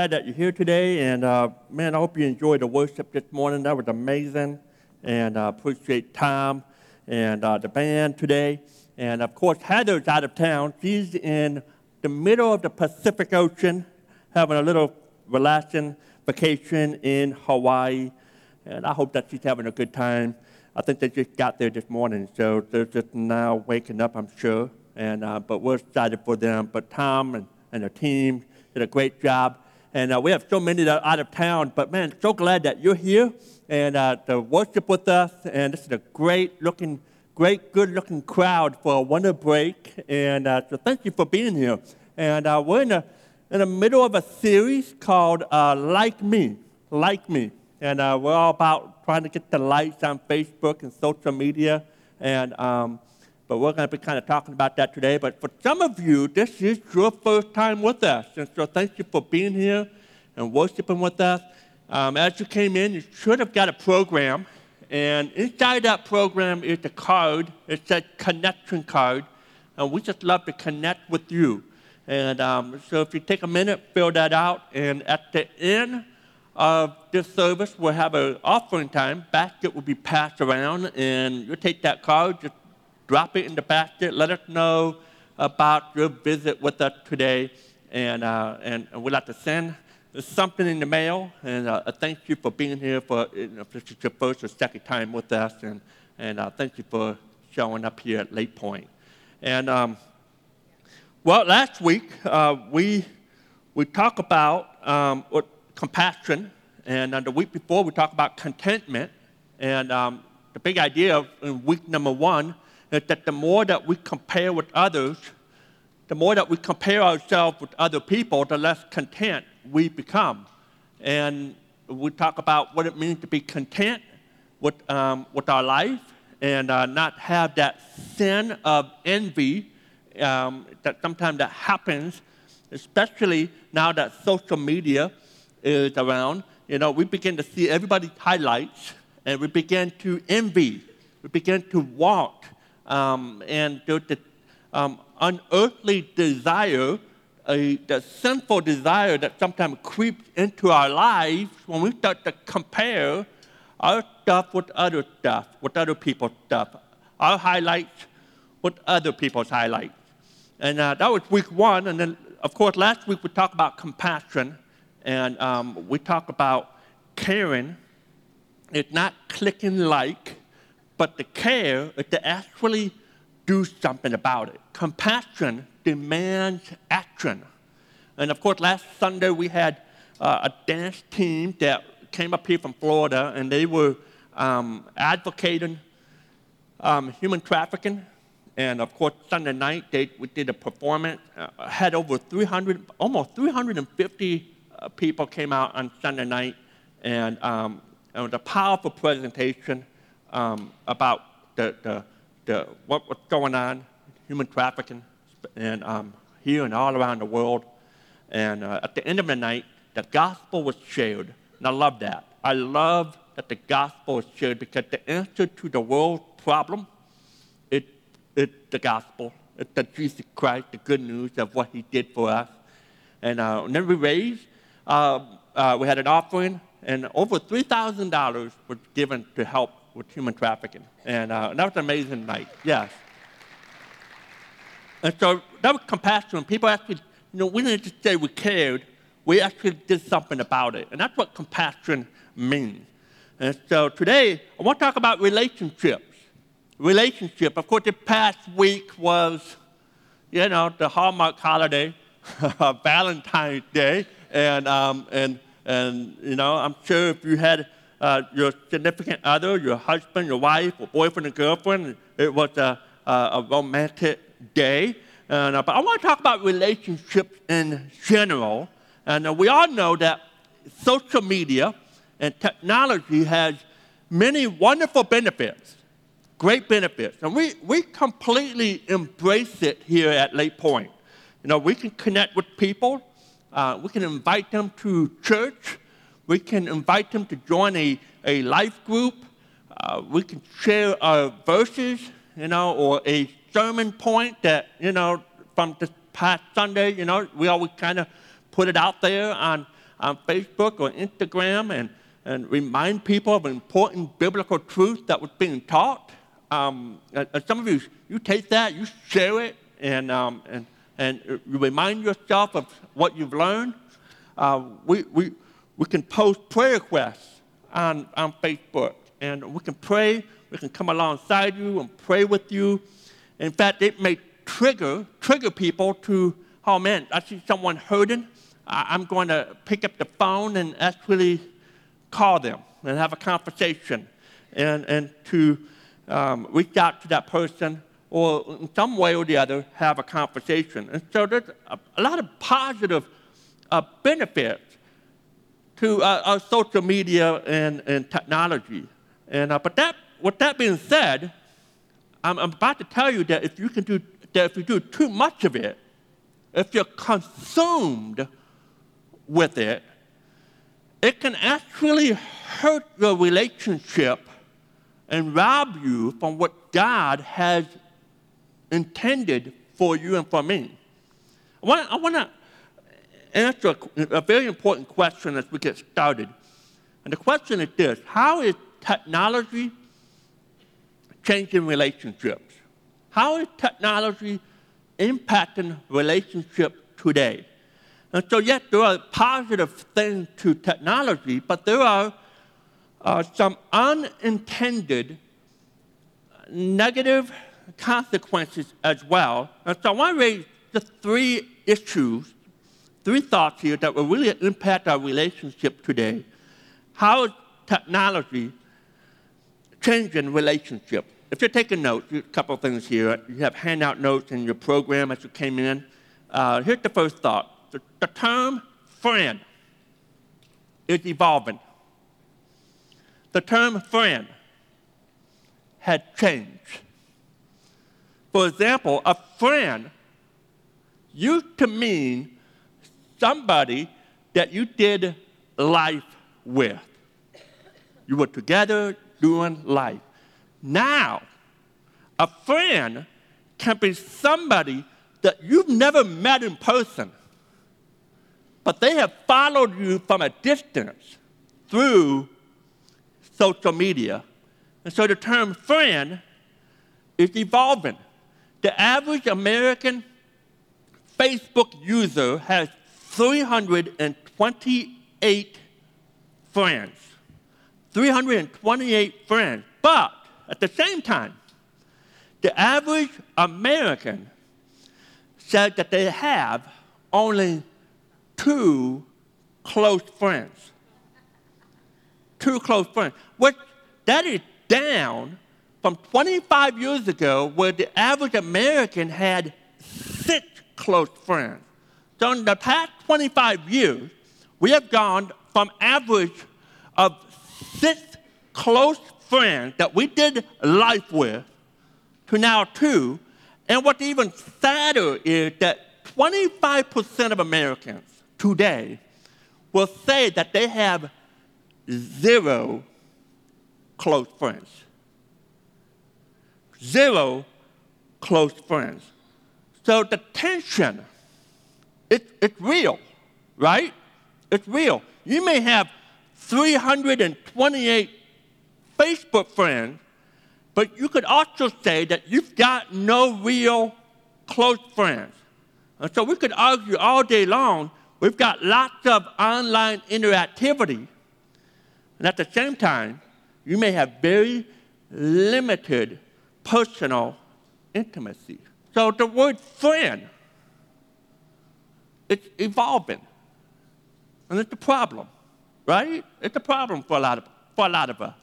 glad that you're here today. And uh, man, I hope you enjoyed the worship this morning. That was amazing. And I uh, appreciate Tom and uh, the band today. And of course, Heather's out of town. She's in the middle of the Pacific Ocean, having a little relaxing vacation in Hawaii. And I hope that she's having a good time. I think they just got there this morning, so they're just now waking up, I'm sure. And, uh, but we're excited for them. But Tom and, and the team did a great job. And uh, we have so many that are out of town, but man, so glad that you're here and uh, to worship with us. And this is a great looking, great, good looking crowd for a winter break. And uh, so thank you for being here. And uh, we're in the, in the middle of a series called uh, Like Me, Like Me. And uh, we're all about trying to get the likes on Facebook and social media. And um, but we're going to be kind of talking about that today. But for some of you, this is your first time with us. And so thank you for being here and worshiping with us. Um, as you came in, you should have got a program. And inside that program is a card. It's a connection card. And we just love to connect with you. And um, so if you take a minute, fill that out. And at the end of this service, we'll have an offering time. Basket will be passed around. And you take that card, just drop it in the basket. Let us know about your visit with us today. And, uh, and, we'd like to send something in the mail. And uh, thank you for being here for you know, this is your first or second time with us. And, and uh, thank you for showing up here at Lake Point. And um, well, last week uh, we, we talked about um, compassion. And uh, the week before we talked about contentment. And um, the big idea in week number one is that the more that we compare with others, the more that we compare ourselves with other people, the less content we become. And we talk about what it means to be content with, um, with our life and uh, not have that sin of envy um, that sometimes that happens, especially now that social media is around. You know, we begin to see everybody's highlights and we begin to envy. We begin to want um, and the um, unearthly desire, a, the sinful desire that sometimes creeps into our lives when we start to compare our stuff with other stuff, with other people's stuff, our highlights with other people's highlights. And uh, that was week one. And then, of course, last week we talked about compassion, and um, we talked about caring. It's not clicking like, but the care is to actually do something about it. Compassion demands action. And of course, last Sunday we had uh, a dance team that came up here from Florida, and they were um, advocating um, human trafficking. And of course, Sunday night they, we did a performance. Uh, had over 300, almost 350 uh, people came out on Sunday night, and um, it was a powerful presentation um, about the, the, the, what, was going on, human trafficking, and um, here and all around the world. And uh, at the end of the night, the gospel was shared. And I love that. I love that the gospel is shared because the answer to the world problem is it, the gospel. It's the Jesus Christ, the good news of what he did for us. And, uh, then we raised, uh, uh we had an offering, and over $3,000 was given to help with human trafficking. And uh, that was an amazing night, yes. And so that was compassion. People actually, you know, we didn't just say we cared, we actually did something about it. And that's what compassion means. And so today, I want to talk about relationships. Relationship. Of course, the past week was, you know, the Hallmark holiday, Valentine's Day. And, um, and, and, you know, I'm sure if you had uh, your significant other, your husband, your wife, or boyfriend or girlfriend. It was a, a, a romantic day. And, uh, but I want to talk about relationships in general. And uh, we all know that social media and technology has many wonderful benefits, great benefits. And we, we completely embrace it here at Lake Point. You know, we can connect with people, uh, we can invite them to church, we can invite them to join a, a life group. Uh, we can share our verses, you know, or a sermon point that, you know, from this past Sunday, you know, we always kind of put it out there on, on Facebook or Instagram and, and remind people of important biblical truth that was being taught. Um, and, some of you, you take that, you share it, and, um, and, and you remind yourself of what you've learned. Uh, we, we, we can post prayer requests on, on Facebook, and we can pray. We can come alongside you and pray with you. In fact, it may trigger, trigger people to, oh man, I see someone hurting. I'm going to pick up the phone and actually call them and have a conversation and, and to um, reach out to that person or in some way or the other have a conversation. And so there's a, a lot of positive uh, benefits to uh, our social media and, and technology. And, uh, but that, with that being said, I'm, I'm about to tell you that if you can do that if you do too much of it, if you're consumed with it, it can actually hurt your relationship and rob you from what God has intended for you and for me. I want to answer a, a very important question as we get started. And the question is this How is technology changing relationships? How is technology impacting relationship today? And so, yes, there are positive things to technology, but there are uh, some unintended negative consequences as well. And so, I want to raise just three issues, three thoughts here that will really impact our relationship today. How technology changing relationship? if you're taking notes, a couple things here. You have handout notes in your program as you came in. Uh, here's the first thought the, the term friend is evolving. The term friend had changed. For example, a friend used to mean somebody that you did life with. You were together doing life. Now, a friend can be somebody that you've never met in person, but they have followed you from a distance through social media. And so the term friend is evolving. The average American Facebook user has 328 friends. 328 friends. But at the same time, the average American said that they have only two close friends. Two close friends. Which that is down from 25 years ago, where the average American had six close friends. So in the past 25 years, we have gone from average of six close friends that we did life with to now two. And what's even sadder is that 25% of Americans today will say that they have zero close friends. Zero close friends. So the tension, it, it's real, right? It's real. You may have 328 Facebook friends, but you could also say that you've got no real close friends. And so we could argue all day long. We've got lots of online interactivity. And at the same time, you may have very limited personal intimacy. So the word friend, it's evolving. And it's a problem, right? It's a problem for a lot of, for a lot of us.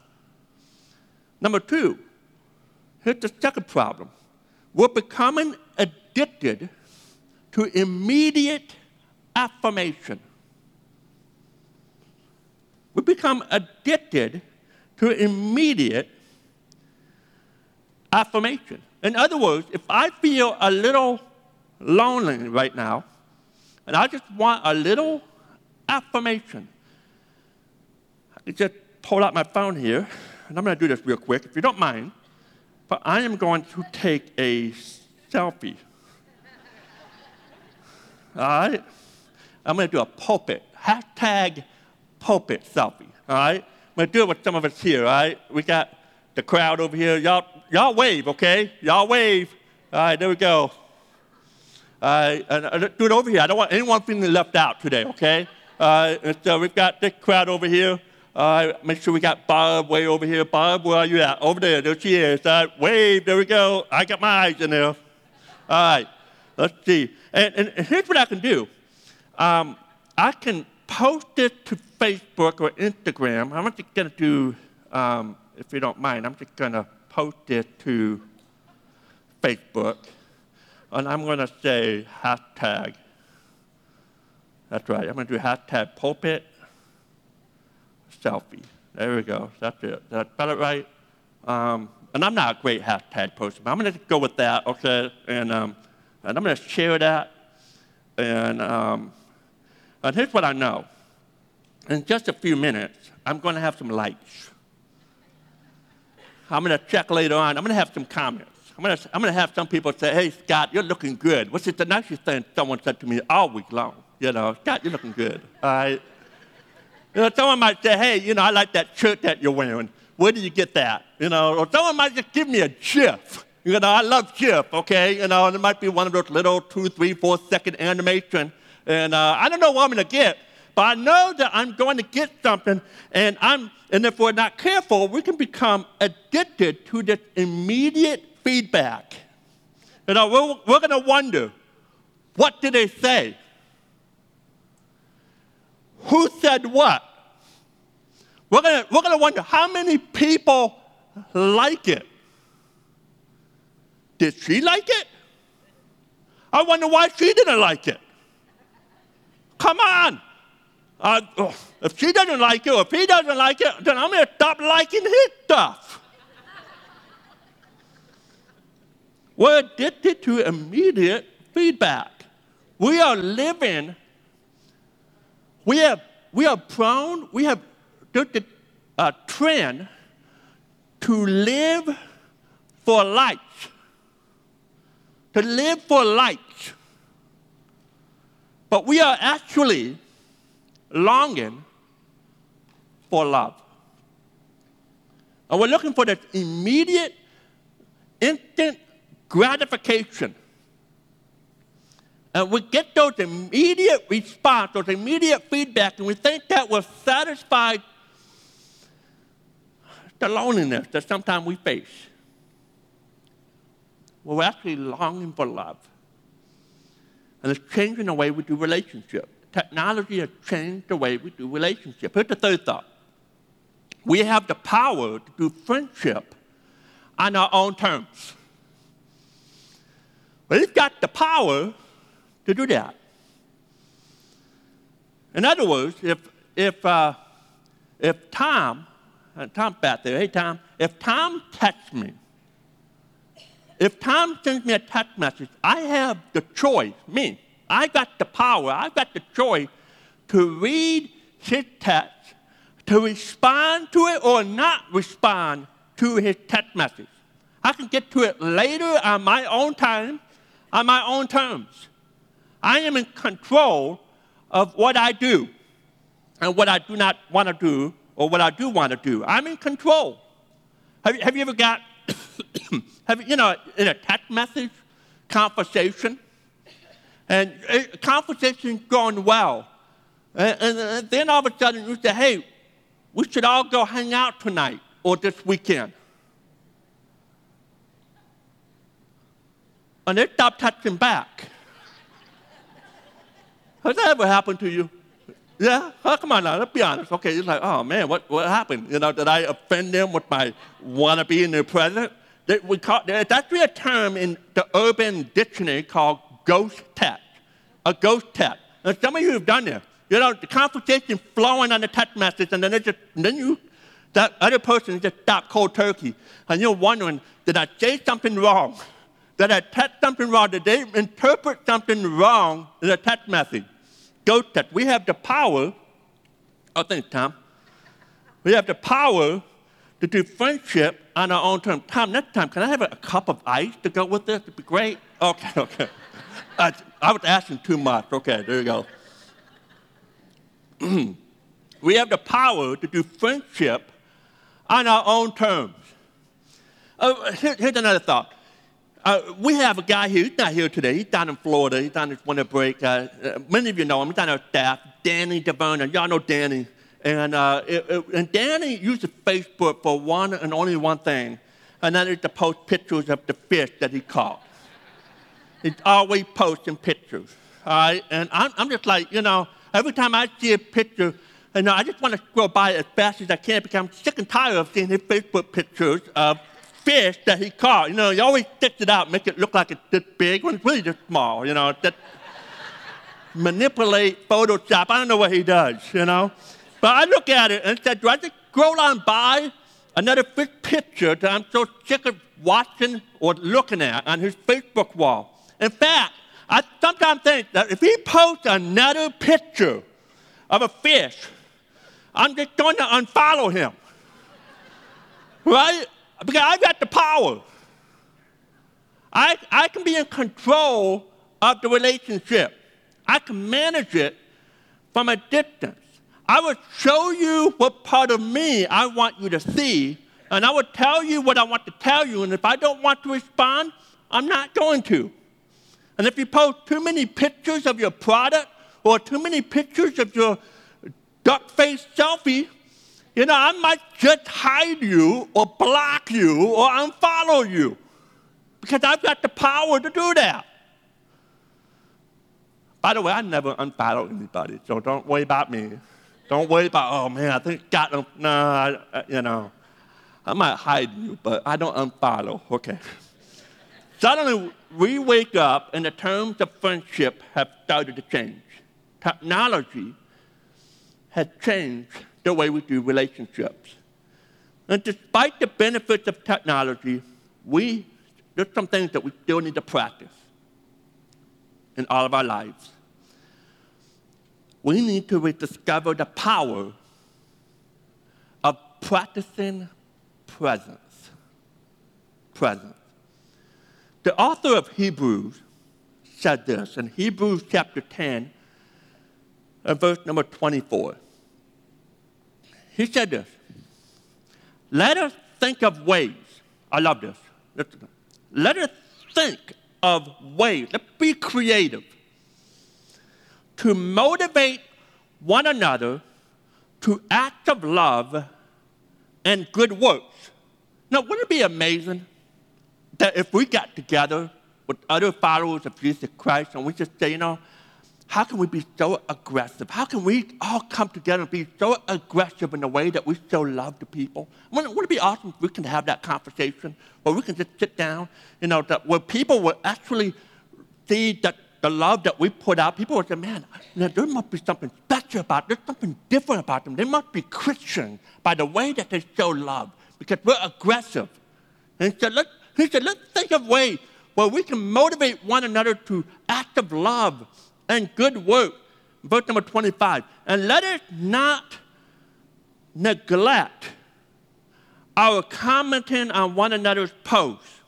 Number two, here's the second problem. We're becoming addicted to immediate affirmation. We become addicted to immediate affirmation. In other words, if I feel a little lonely right now, and I just want a little affirmation, I just pull out my phone here and I'm going to do this real quick, if you don't mind, but I am going to take a selfie. All right? I'm going to do a pulpit. hashtag pulpit selfie, all right? I'm going to do it with some of us here, all right? We got the crowd over here. Y'all, y'all wave, okay? Y'all wave. All right, there we go. Right, and, uh, do it over here. I don't want anyone feeling left out today, okay? Uh, and so we've got this crowd over here. Uh, make sure we got Bob way over here. Bob, where are you at? Over there. There she is. Uh, wave. There we go. I got my eyes in there. All right. Let's see. And, and here's what I can do. Um, I can post it to Facebook or Instagram. I'm just going to do, um, if you don't mind, I'm just going to post it to Facebook. And I'm going to say hashtag that's right. I'm going to do hashtag pulpit selfie. There we go. That's it. That's about it right. Um, and I'm not a great hashtag poster, but I'm going to go with that, okay? And, um, and I'm going to share that. And, um, and here's what I know. In just a few minutes, I'm going to have some likes. I'm going to check later on. I'm going to have some comments. I'm going to, I'm to have some people say, hey, Scott, you're looking good. What's the nicest thing someone said to me all week long? You know, Scott, you're looking good. All right. You know, someone might say, hey, you know, I like that shirt that you're wearing. Where did you get that? You know, or someone might just give me a GIF. You know, I love GIF, okay? You know, and it might be one of those little two, three, four second animation. And uh, I don't know what I'm going to get, but I know that I'm going to get something. And, I'm, and if we're not careful, we can become addicted to this immediate feedback. You know, we're, we're going to wonder, what did they say? Who said what? We're going we're gonna wonder how many people like it. Did she like it? I wonder why she didn't like it. Come on. Uh, if she doesn't like it or if he doesn't like it, then I'm going to stop liking his stuff. We're addicted to immediate feedback. We are living we have, we are prone, we have the uh, trend to live for likes. To live for likes. But we are actually longing for love. And we're looking for that immediate, instant gratification and we get those immediate response, those immediate feedback, and we think that will satisfy the loneliness that sometimes we face. We're actually longing for love. And it's changing the way we do relationships. Technology has changed the way we do relationships. Here's the third thought. We have the power to do friendship on our own terms. We've got the power to do that. In other words, if, if, uh, if Tom, uh, Tom back there, hey Tom, if Tom texts me, if Tom sends me a text message, I have the choice, me, I got the power, I've got the choice to read his text, to respond to it or not respond to his text message. I can get to it later on my own time, on my own terms. I am in control of what I do and what I do not want to do or what I do want to do. I'm in control. Have you, have you ever got, have you, you know, in a text message conversation, and eh, a conversation's going well, and, and, and then all of a sudden you say, hey, we should all go hang out tonight or this weekend. And they stop touching back. Has that ever happened to you? Yeah? Oh, come on now, let's be honest. Okay, it's like, oh man, what, what happened? You know, did I offend them with my wanna be in their presence? They, we call, there's actually a term in the urban dictionary called ghost text. A ghost text. And some of you have done this. You know, the conversation flowing on the text message, and then, it just, then you, that other person just stopped cold turkey. And you're wondering, did I say something wrong? Did I text something wrong? Did they interpret something wrong in the text message? Ghost text. We have the power, oh, thanks, Tom. We have the power to do friendship on our own terms. Tom, next time, can I have a, a cup of ice to go with this? It'd be great. Okay, okay. I, I was asking too much. Okay, there you go. we have the power to do friendship on our own terms. Uh, here, here's another thought. Uh, we have a guy here, he's not here today, he's down in Florida, he's on his winter break. Uh, uh many of you know him, he's on our staff, Danny DeVerna. Y'all know Danny. And, uh, it, it, and Danny uses Facebook for one and only one thing, and that is to post pictures of the fish that he caught. He's always posting pictures. All right? And I'm, I'm just like, you know, every time I see a picture, you know, I just want to scroll by as fast as I can because I'm sick and tired of seeing his Facebook pictures of fish that he caught. You know, he always sticks it out, make it look like it's this big when it's really just small, you know. That manipulate Photoshop. I don't know what he does, you know. But I look at it and said, do I just scroll on by another fish picture that I'm so sick of watching or looking at on his Facebook wall? In fact, I sometimes think that if he posts another picture of a fish, I'm just going to unfollow him. right? Because I've got the power. I, I can be in control of the relationship. I can manage it from a distance. I will show you what part of me I want you to see, and I will tell you what I want to tell you. And if I don't want to respond, I'm not going to. And if you post too many pictures of your product or too many pictures of your duck face selfie, you know, I might just hide you or block you or unfollow you because I've got the power to do that. By the way, I never unfollow anybody, so don't worry about me. Don't worry about, oh man, I think God. Um, no, I, uh, you know, I might hide you, but I don't unfollow. Okay. Suddenly, we wake up and the terms of friendship have started to change. Technology has changed the way we do relationships. And despite the benefits of technology, we, there's some things that we still need to practice in all of our lives. We need to rediscover the power of practicing presence. Presence. The author of Hebrews said this in Hebrews chapter 10, and verse number 24. He said this Let us think of ways. I love this. Let us think of ways. Let's be creative to motivate one another to acts of love and good works. Now, wouldn't it be amazing that if we got together with other followers of Jesus Christ and we just say, you know, how can we be so aggressive? How can we all come together and be so aggressive in the way that we show love to people? Wouldn't, wouldn't it be awesome if we can have that conversation where we can just sit down, you know, that where people will actually see that the love that we put out, people will say, man, there must be something special about them. There's something different about them. They must be Christian by the way that they show love because we're aggressive. And he said, Let, he said, let's think of ways where we can motivate one another to act of love and good work. Verse number 25. And let us not neglect our commenting on one another's posts.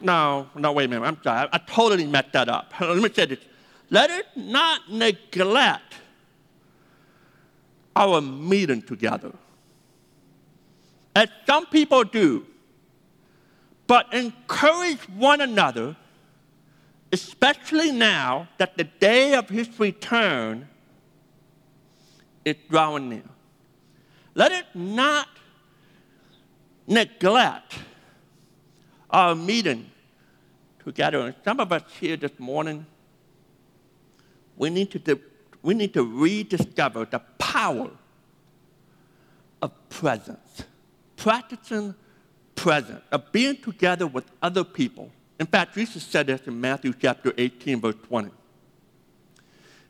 No, no, wait a minute. I'm sorry. I, I totally messed that up. Let me say this. Let us not neglect our meeting together. As some people do, but encourage one another especially now that the day of his return is drawing near. Let it not neglect our meeting together. And some of us here this morning, we need to, we need to rediscover the power of presence, practicing presence, of being together with other people in fact, Jesus said this in Matthew chapter 18, verse 20.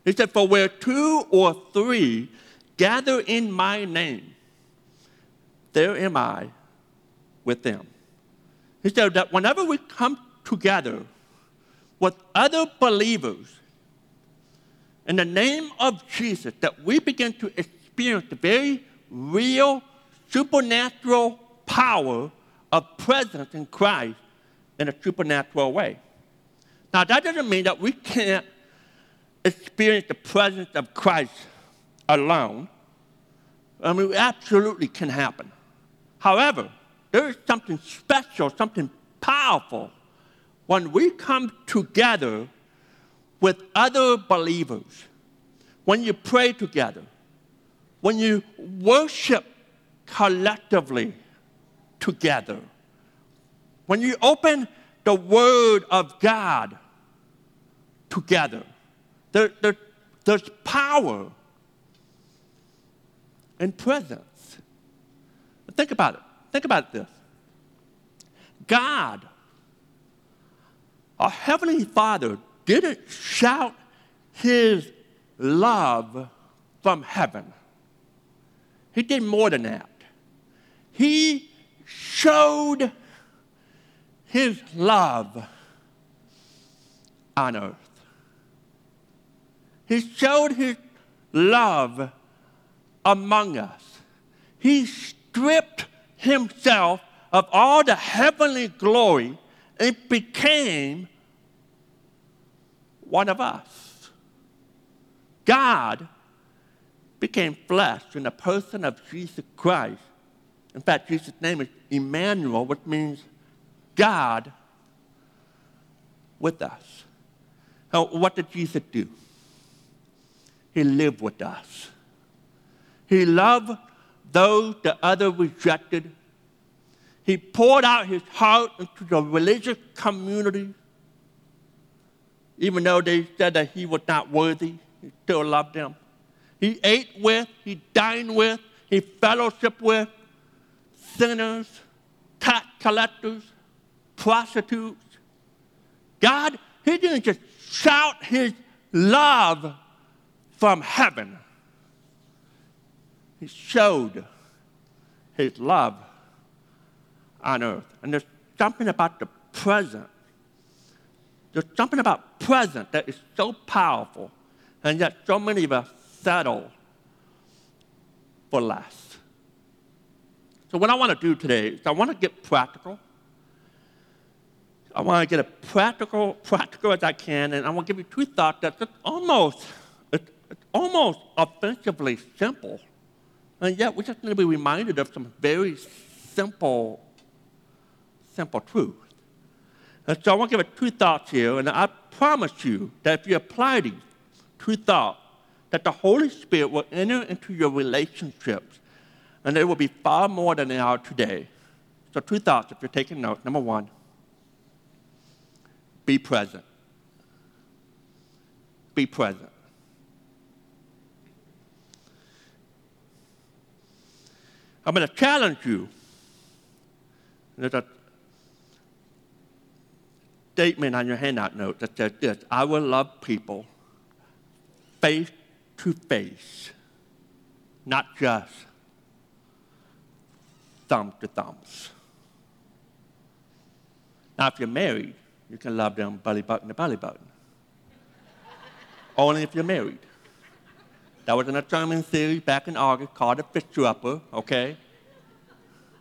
He said, For where two or three gather in my name, there am I with them. He said that whenever we come together with other believers in the name of Jesus, that we begin to experience the very real supernatural power of presence in Christ in a supernatural way. Now, that doesn't mean that we can't experience the presence of Christ alone. I mean, it absolutely can happen. However, there is something special, something powerful when we come together with other believers, when you pray together, when you worship collectively together, when you open the Word of God together, there, there, there's power and presence. Think about it. Think about this. God, our Heavenly Father, didn't shout His love from heaven. He did more than that. He showed His love on earth. He showed His love among us. He stripped himself of all the heavenly glory and became one of us. God became flesh in the person of Jesus Christ. In fact, Jesus' name is Emmanuel, which means God with us. So, what did Jesus do? He lived with us. He loved those the other rejected. He poured out his heart into the religious community. Even though they said that he was not worthy, he still loved them. He ate with, he dined with, he fellowshiped with sinners, tax collectors, prostitutes. God, he didn't just shout his love from heaven. He showed his love on earth. And there's something about the present. There's something about present that is so powerful, and yet so many of us settle for less. So, what I want to do today is I want to get practical. I want to get as practical, practical as I can, and I want to give you two thoughts that's almost, it's, it's almost offensively simple and yet, we just need to be reminded of some very simple, simple truth. And so I want to give you two thoughts here, and I promise you that if you apply these two thoughts, that the Holy Spirit will enter into your relationships, and they will be far more than they are today. So, two thoughts if you're taking notes. Number one, be present. Be present. I'm going to challenge you. There's a statement on your handout note that says this I will love people face to face, not just thumb to thumbs. Now, if you're married, you can love them belly button to belly button. Only if you're married. That was in a sermon series back in August called The Fist Upper, okay?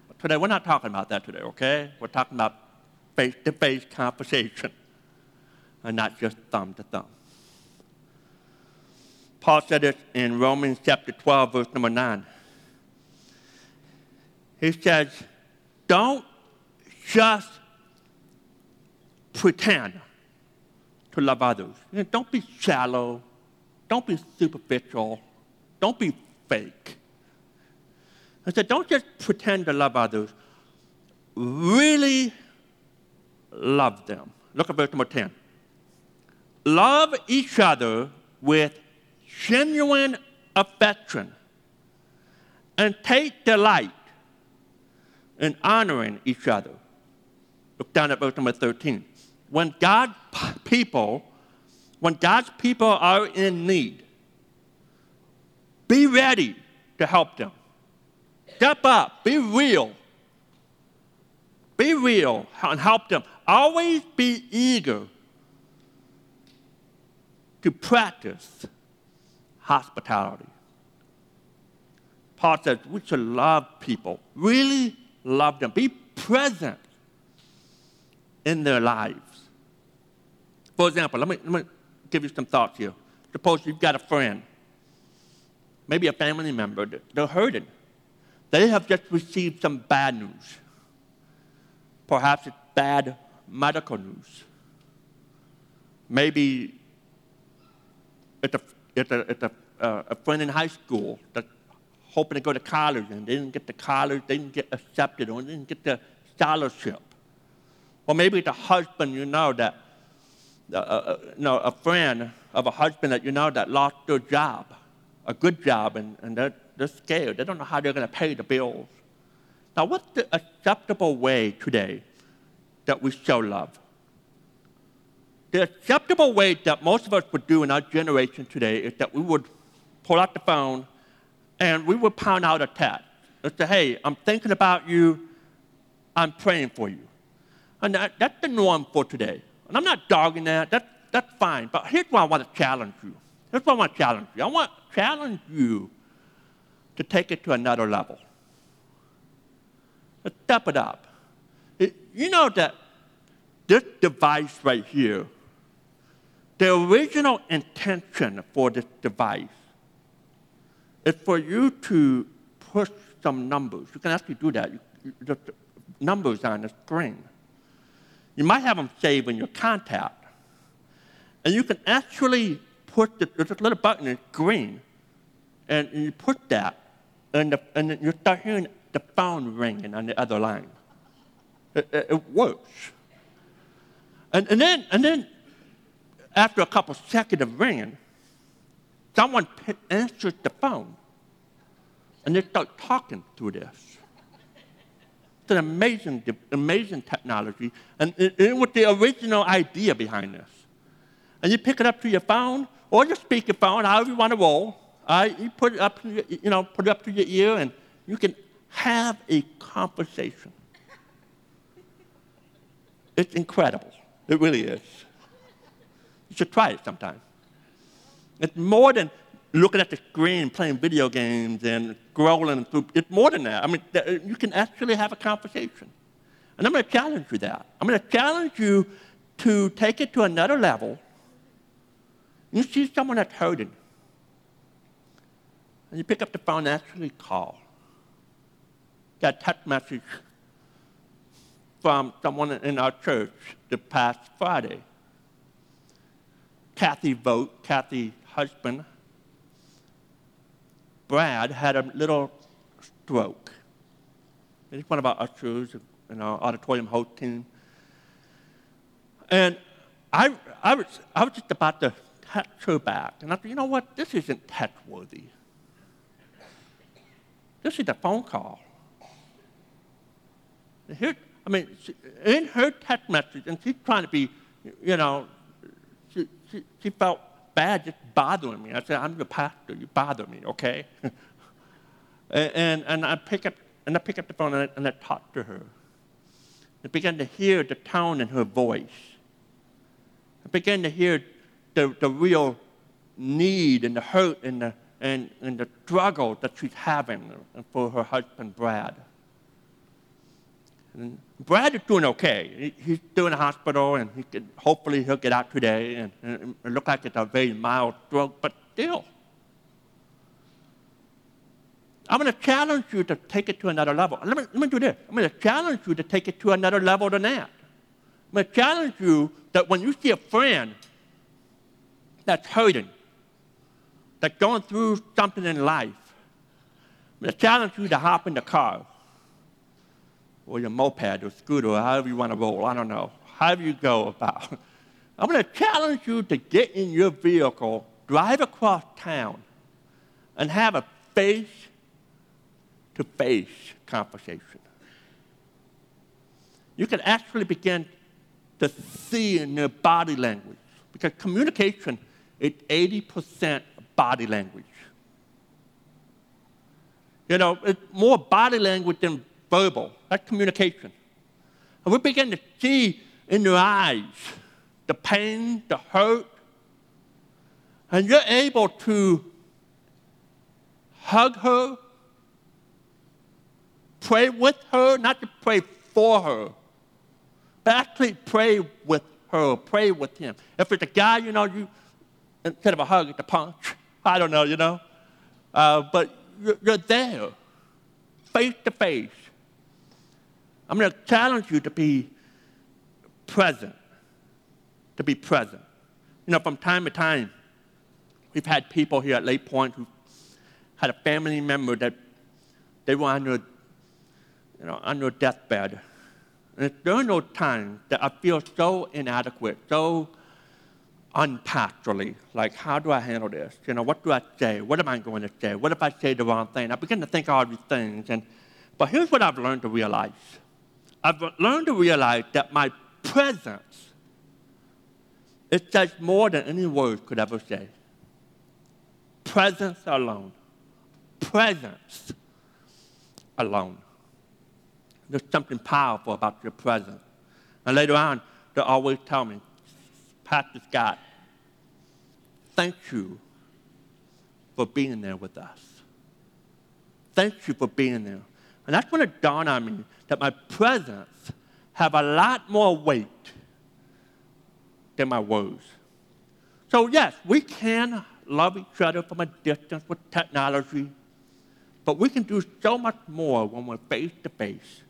But today, we're not talking about that today, okay? We're talking about face to face conversation and not just thumb to thumb. Paul said it in Romans chapter 12, verse number 9. He says, Don't just pretend to love others. Don't be shallow don't be superficial. Don't be fake. I said, don't just pretend to love others. Really love them. Look at verse number 10. Love each other with genuine affection and take delight in honoring each other. Look down at verse number 13. When God's people when God's people are in need, be ready to help them. Step up, be real. Be real and help them. Always be eager to practice hospitality. Paul says we should love people, really love them, be present in their lives. For example, let me, let me give you some thoughts here. suppose you've got a friend, maybe a family member, they're hurting. They have just received some bad news. Perhaps it's bad medical news. Maybe it's a, it's a, it's a, uh, a friend in high school that's hoping to go to college and they didn't get to college, they didn't get accepted, or they didn't get the scholarship. Or maybe it's a husband you know that, know, a friend of a husband that you know that lost their job, a good job, and, and they're, they're scared. They don't know how they're going to pay the bills. Now, what's the acceptable way today that we show love? The acceptable way that most of us would do in our generation today is that we would pull out the phone and we would pound out a text and say, hey, I'm thinking about you, I'm praying for you. And that, that's the norm for today. And I'm not dogging that, that, that's fine. But here's what I want to challenge you. Here's what I want to challenge you. I want to challenge you to take it to another level. Let's step it up. It, you know that this device right here, the original intention for this device is for you to push some numbers. You can actually do that. You, you, the numbers on the screen. You might have them saved in your contact. And you can actually put the, there's a little button, it's green, and you put that, and, the, and you start hearing the phone ringing on the other line. It, it, it works. And, and, then, and then, after a couple seconds of ringing, someone answers the phone, and they start talking through this. It's an amazing, amazing technology, and it, was the original idea behind this. And you pick it up to your phone or your speakerphone, however you want to roll. Uh, you put it up, to your, you know, put it up to your ear, and you can have a conversation. It's incredible. It really is. You should try it sometime. It's more than looking at the screen, playing video games, and scrolling through. It's more than that. I mean, uh, you can actually have a conversation. And I'm going to challenge you that. I'm going to challenge you to take it to another level. You see someone that's hurting. And you pick up the phone and actually call. A text message from someone in our church the past Friday. Kathy Vote, Kathy husband, Brad had a little stroke. He's one of our ushers in our auditorium host team. And I, I, was, I was just about to touch her back. And I thought, you know what? This isn't touch worthy. This is a phone call. Here, I mean, she, in her text message, and she's trying to be, you know, she, she, she felt bad just bothering me. I said, I'm your pastor. You bother me, okay? and, and, and, I pick up, and I pick up the phone and I, and I talk to her. I began to hear the tone in her voice. I began to hear the, the real need and the hurt and the, and, and the struggle that she's having for her husband, Brad. And Brad is doing okay. He's still in the hospital, and he can, hopefully he'll get out today. And, and it looks like it's a very mild stroke, but still. I'm going to challenge you to take it to another level. Let me, let me do this. I'm going to challenge you to take it to another level than that. I'm going to challenge you that when you see a friend that's hurting, that's going through something in life, I'm going to challenge you to hop in the car or your moped or scooter or however you want to roll. I don't know. However you go about. I'm going to challenge you to get in your vehicle, drive across town, and have a face to face conversation. You can actually begin to see in your body language because communication is 80% body language. You know, it's more body language than verbal. That's communication. And we begin to see in their eyes the pain, the hurt, and you're able to hug her, pray with her, not to pray for her, but actually pray with her, pray with him. If it's a guy, you know, you instead of a hug, it's a punch. I don't know, you know. Uh, but you're, you're there, face to face. I'm going to challenge you to be present. To be present. You know, from time to time, we've had people here at Lake Point who had a family member that they were under, you know, under deathbed. And it's during those times that I feel so inadequate, so unpastorally. Like, how do I handle this? You know, what do I say? What am I going to say? What if I say the wrong thing? I begin to think all these things. And, but here's what I've learned to realize I've learned to realize that my presence it says more than any words could ever say. Presence alone. Presence alone. There's something powerful about your presence. And later on, they'll always tell me, Pastor Scott, thank you for being there with us. Thank you for being there. And that's when it dawned on me that my presence have a lot more weight than my words. So yes, we can love each other from a distance with technology, but we can do so much more when we're face to face.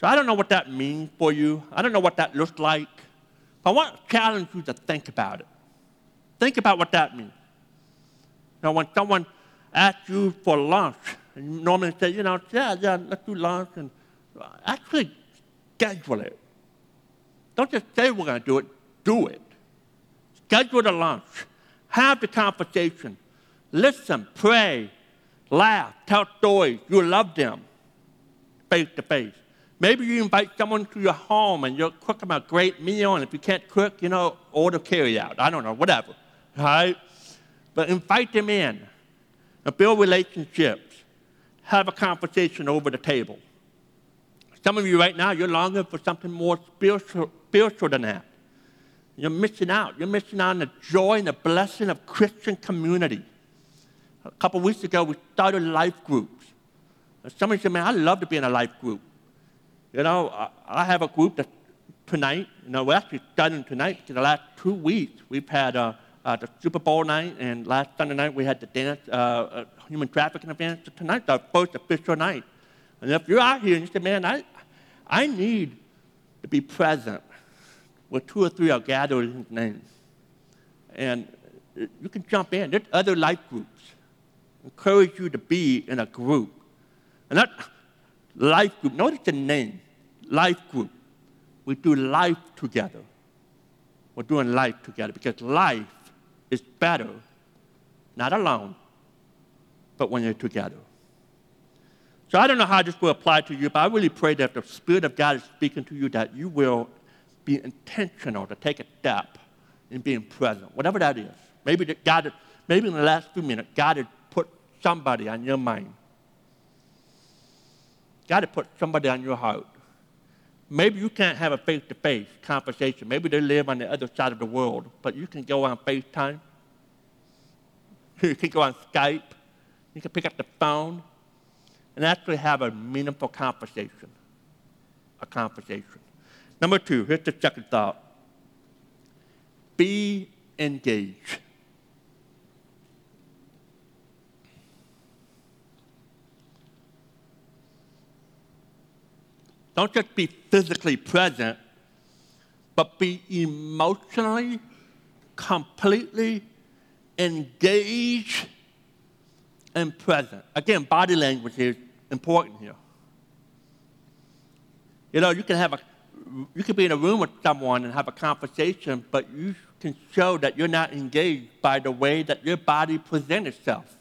So I don't know what that means for you. I don't know what that looks like. But I want to challenge you to think about it. Think about what that means. Now, when someone asks you for lunch, and normally say, you know, yeah, yeah, let's do lunch, and actually schedule it. Don't just say we're going to do it, do it. Schedule the lunch. Have the conversation. Listen, pray, laugh, tell stories. You love them face to face. Maybe you invite someone to your home and you cook them a great meal, and if you can't cook, you know, order carry out. I don't know, whatever. Right? But invite them in and build relationships. Have a conversation over the table. Some of you right now, you're longing for something more spiritual, spiritual than that. You're missing out. You're missing out on the joy and the blessing of Christian community. A couple weeks ago, we started life groups. Somebody said, Man, I'd love to be in a life group. You know, I, I have a group that tonight, you know, we're actually starting tonight because the last two weeks we've had uh, uh, the Super Bowl night, and last Sunday night we had the dance, uh, uh, human trafficking event. So tonight's our first official night. And if you're out here and you say, man, I, I need to be present where two or three are gathered in His name. And you can jump in. There's other life groups. Encourage you to be in a group. And that life group, notice the name life group. We do life together. We're doing life together because life is better, not alone, but when you're together. So I don't know how this will apply to you, but I really pray that the Spirit of God is speaking to you that you will be intentional to take a step in being present, whatever that is. Maybe that God, maybe in the last few minutes, God had put somebody on your mind. God had put somebody on your heart Maybe you can't have a face to face conversation. Maybe they live on the other side of the world, but you can go on FaceTime. You can go on Skype. You can pick up the phone and actually have a meaningful conversation. A conversation. Number two, here's the second thought be engaged. Don't just be physically present, but be emotionally, completely engaged and present. Again, body language is important here. You know, you can have a you can be in a room with someone and have a conversation, but you can show that you're not engaged by the way that your body presents itself.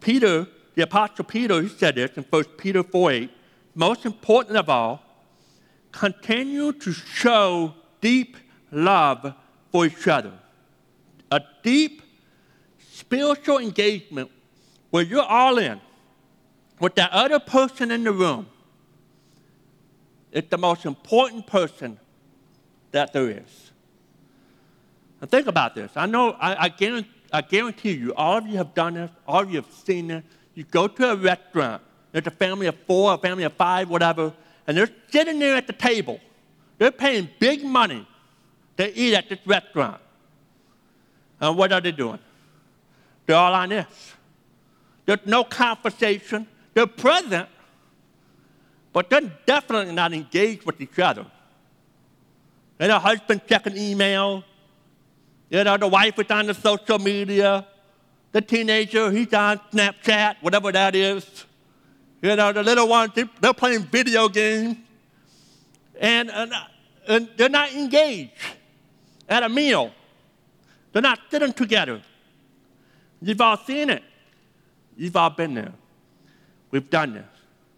Peter the Apostle Peter, he said this in 1 Peter 4 8. Most important of all, continue to show deep love for each other. A deep spiritual engagement where you're all in with that other person in the room. It's the most important person that there is. And think about this. I know, I, I, guarantee, I guarantee you, all of you have done this, all of you have seen this. You go to a restaurant, there's a family of four, a family of five, whatever, and they're sitting there at the table. They're paying big money They eat at this restaurant. And what are they doing? They're all on this. There's no conversation. They're present, but they're definitely not engaged with each other. And the husband checking email. You know, the wife is on the social media. The teenager, he's on Snapchat, whatever that is. You know, the little ones, they're playing video games. And, and, and they're not engaged at a meal. They're not sitting together. You've all seen it. You've all been there. We've done this.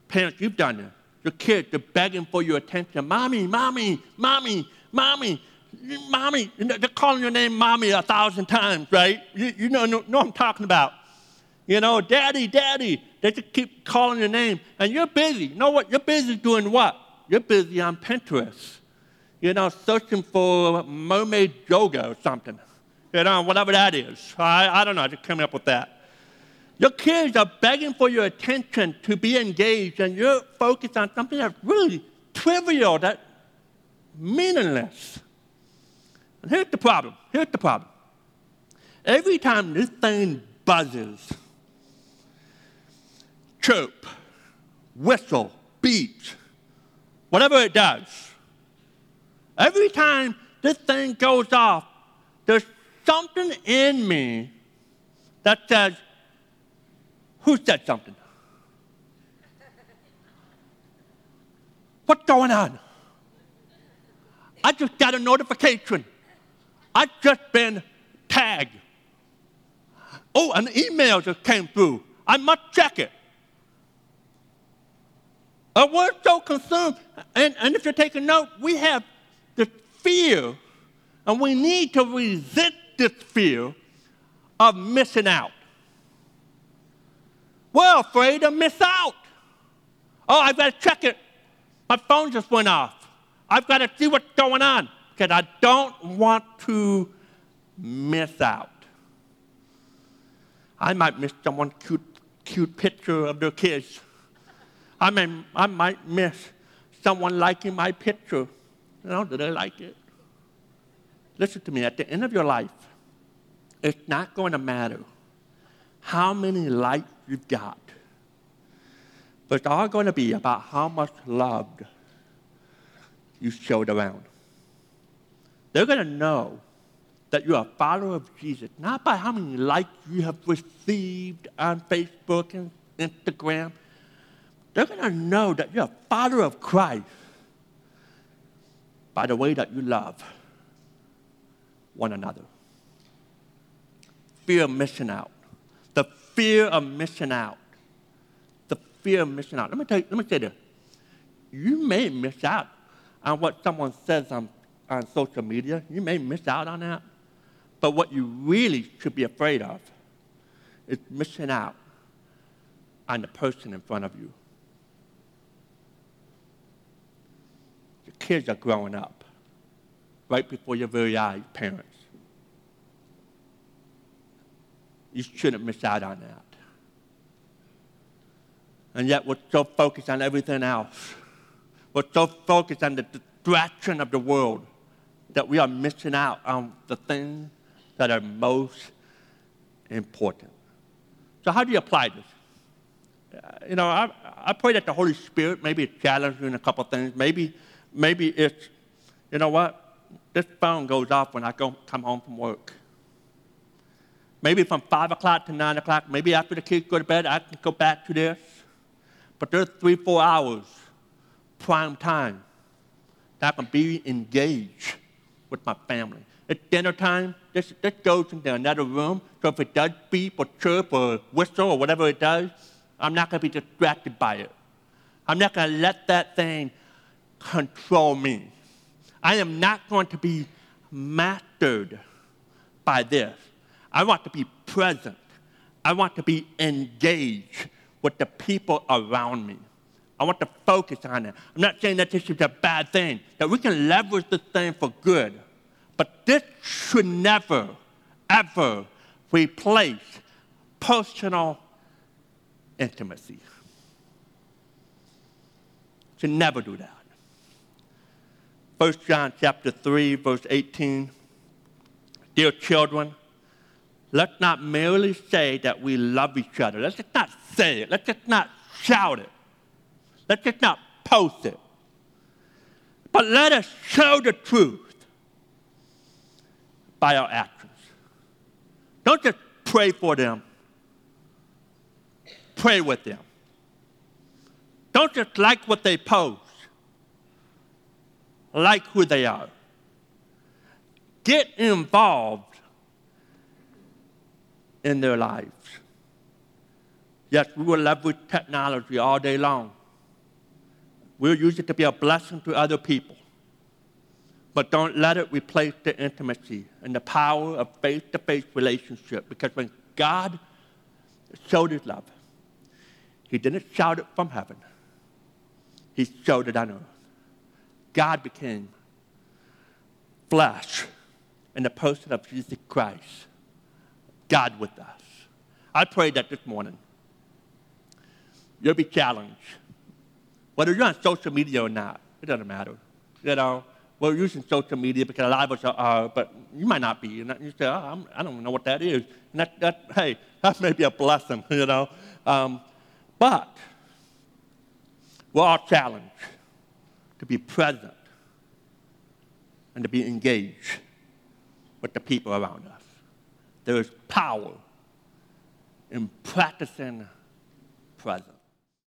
Parents, you've done this. Your kids, they're begging for your attention. Mommy, mommy, mommy, mommy, mommy. They're calling your name mommy a thousand times, right? You, you know, know, know what I'm talking about. You know, daddy, daddy. They just keep calling your name. And you're busy. You know what? You're busy doing what? You're busy on Pinterest. You know, searching for mermaid yoga or something. You uh, know, whatever that is. I, I don't know. I just came up with that. Your kids are begging for your attention to be engaged, and you're focused on something that's really trivial, that meaningless. And here's the problem. Here's the problem. Every time this thing buzzes, chirp, whistle, beep, whatever it does, every time this thing goes off, there's something in me that says, Who said something? What's going on? I just got a notification. I've just been tagged. Oh, an email just came through. I must check it. And we're so consumed. And, and if you're taking note, we have the fear, and we need to resist this fear of missing out. We're afraid to miss out. Oh, I've got to check it. My phone just went off. I've got to see what's going on because I don't want to miss out. I might miss someone's cute, cute picture of their kids. I, may, I might miss someone liking my picture. You know, do they like it? Listen to me, at the end of your life, it's not going to matter how many likes you've got, but it's all going to be about how much loved you showed around. They're going to know that you're a follower of Jesus, not by how many likes you have received on Facebook and Instagram. They're going to know that you're a follower of Christ by the way that you love one another. Fear of missing out. The fear of missing out. The fear of missing out. Let me, tell you, let me say this. You may miss out on what someone says on, on social media. You may miss out on that. But what you really should be afraid of is missing out on the person in front of you. Your kids are growing up right before your very eyes, parents. You shouldn't miss out on that. And yet we're so focused on everything else we're so focused on the distraction of the world that we are missing out on the things that are most important. So, how do you apply this? Uh, you know, I, I pray that the Holy Spirit maybe challenge you in a couple things. Maybe, maybe it's, you know what? This phone goes off when I go come home from work. Maybe from 5 o'clock to 9 o'clock, maybe after the kids go to bed, I can go back to this. But there's three, four hours prime time that I can be engaged with my family. At dinner time, this, this goes into another room. So if it does beep or chirp or whistle or whatever it does, I'm not going to be distracted by it. I'm not going to let that thing control me. I am not going to be mastered by this. I want to be present. I want to be engaged with the people around me. I want to focus on it. I'm not saying that this is a bad thing, that we can leverage this thing for good. But this should never, ever replace personal intimacy. Should never do that. 1 John chapter 3, verse 18. Dear children, let's not merely say that we love each other. Let's just not say it. Let's just not shout it. Let's just not post it. But let us show the truth by our actions. Don't just pray for them, pray with them. Don't just like what they post, like who they are. Get involved in their lives. Yes, we will leverage technology all day long. We'll use it to be a blessing to other people. But don't let it replace the intimacy and the power of face to face relationship. Because when God showed his love, he didn't shout it from heaven, he showed it on earth. God became flesh in the person of Jesus Christ, God with us. I pray that this morning you'll be challenged. Whether you're on social media or not, it doesn't matter. You know, we're using social media because a lot of us are, but you might not be. And you say, oh, I'm, I do not know what that is. And that, that, hey, that may be a blessing, you know. Um, but we're all challenged to be present and to be engaged with the people around us. There is power in practicing presence.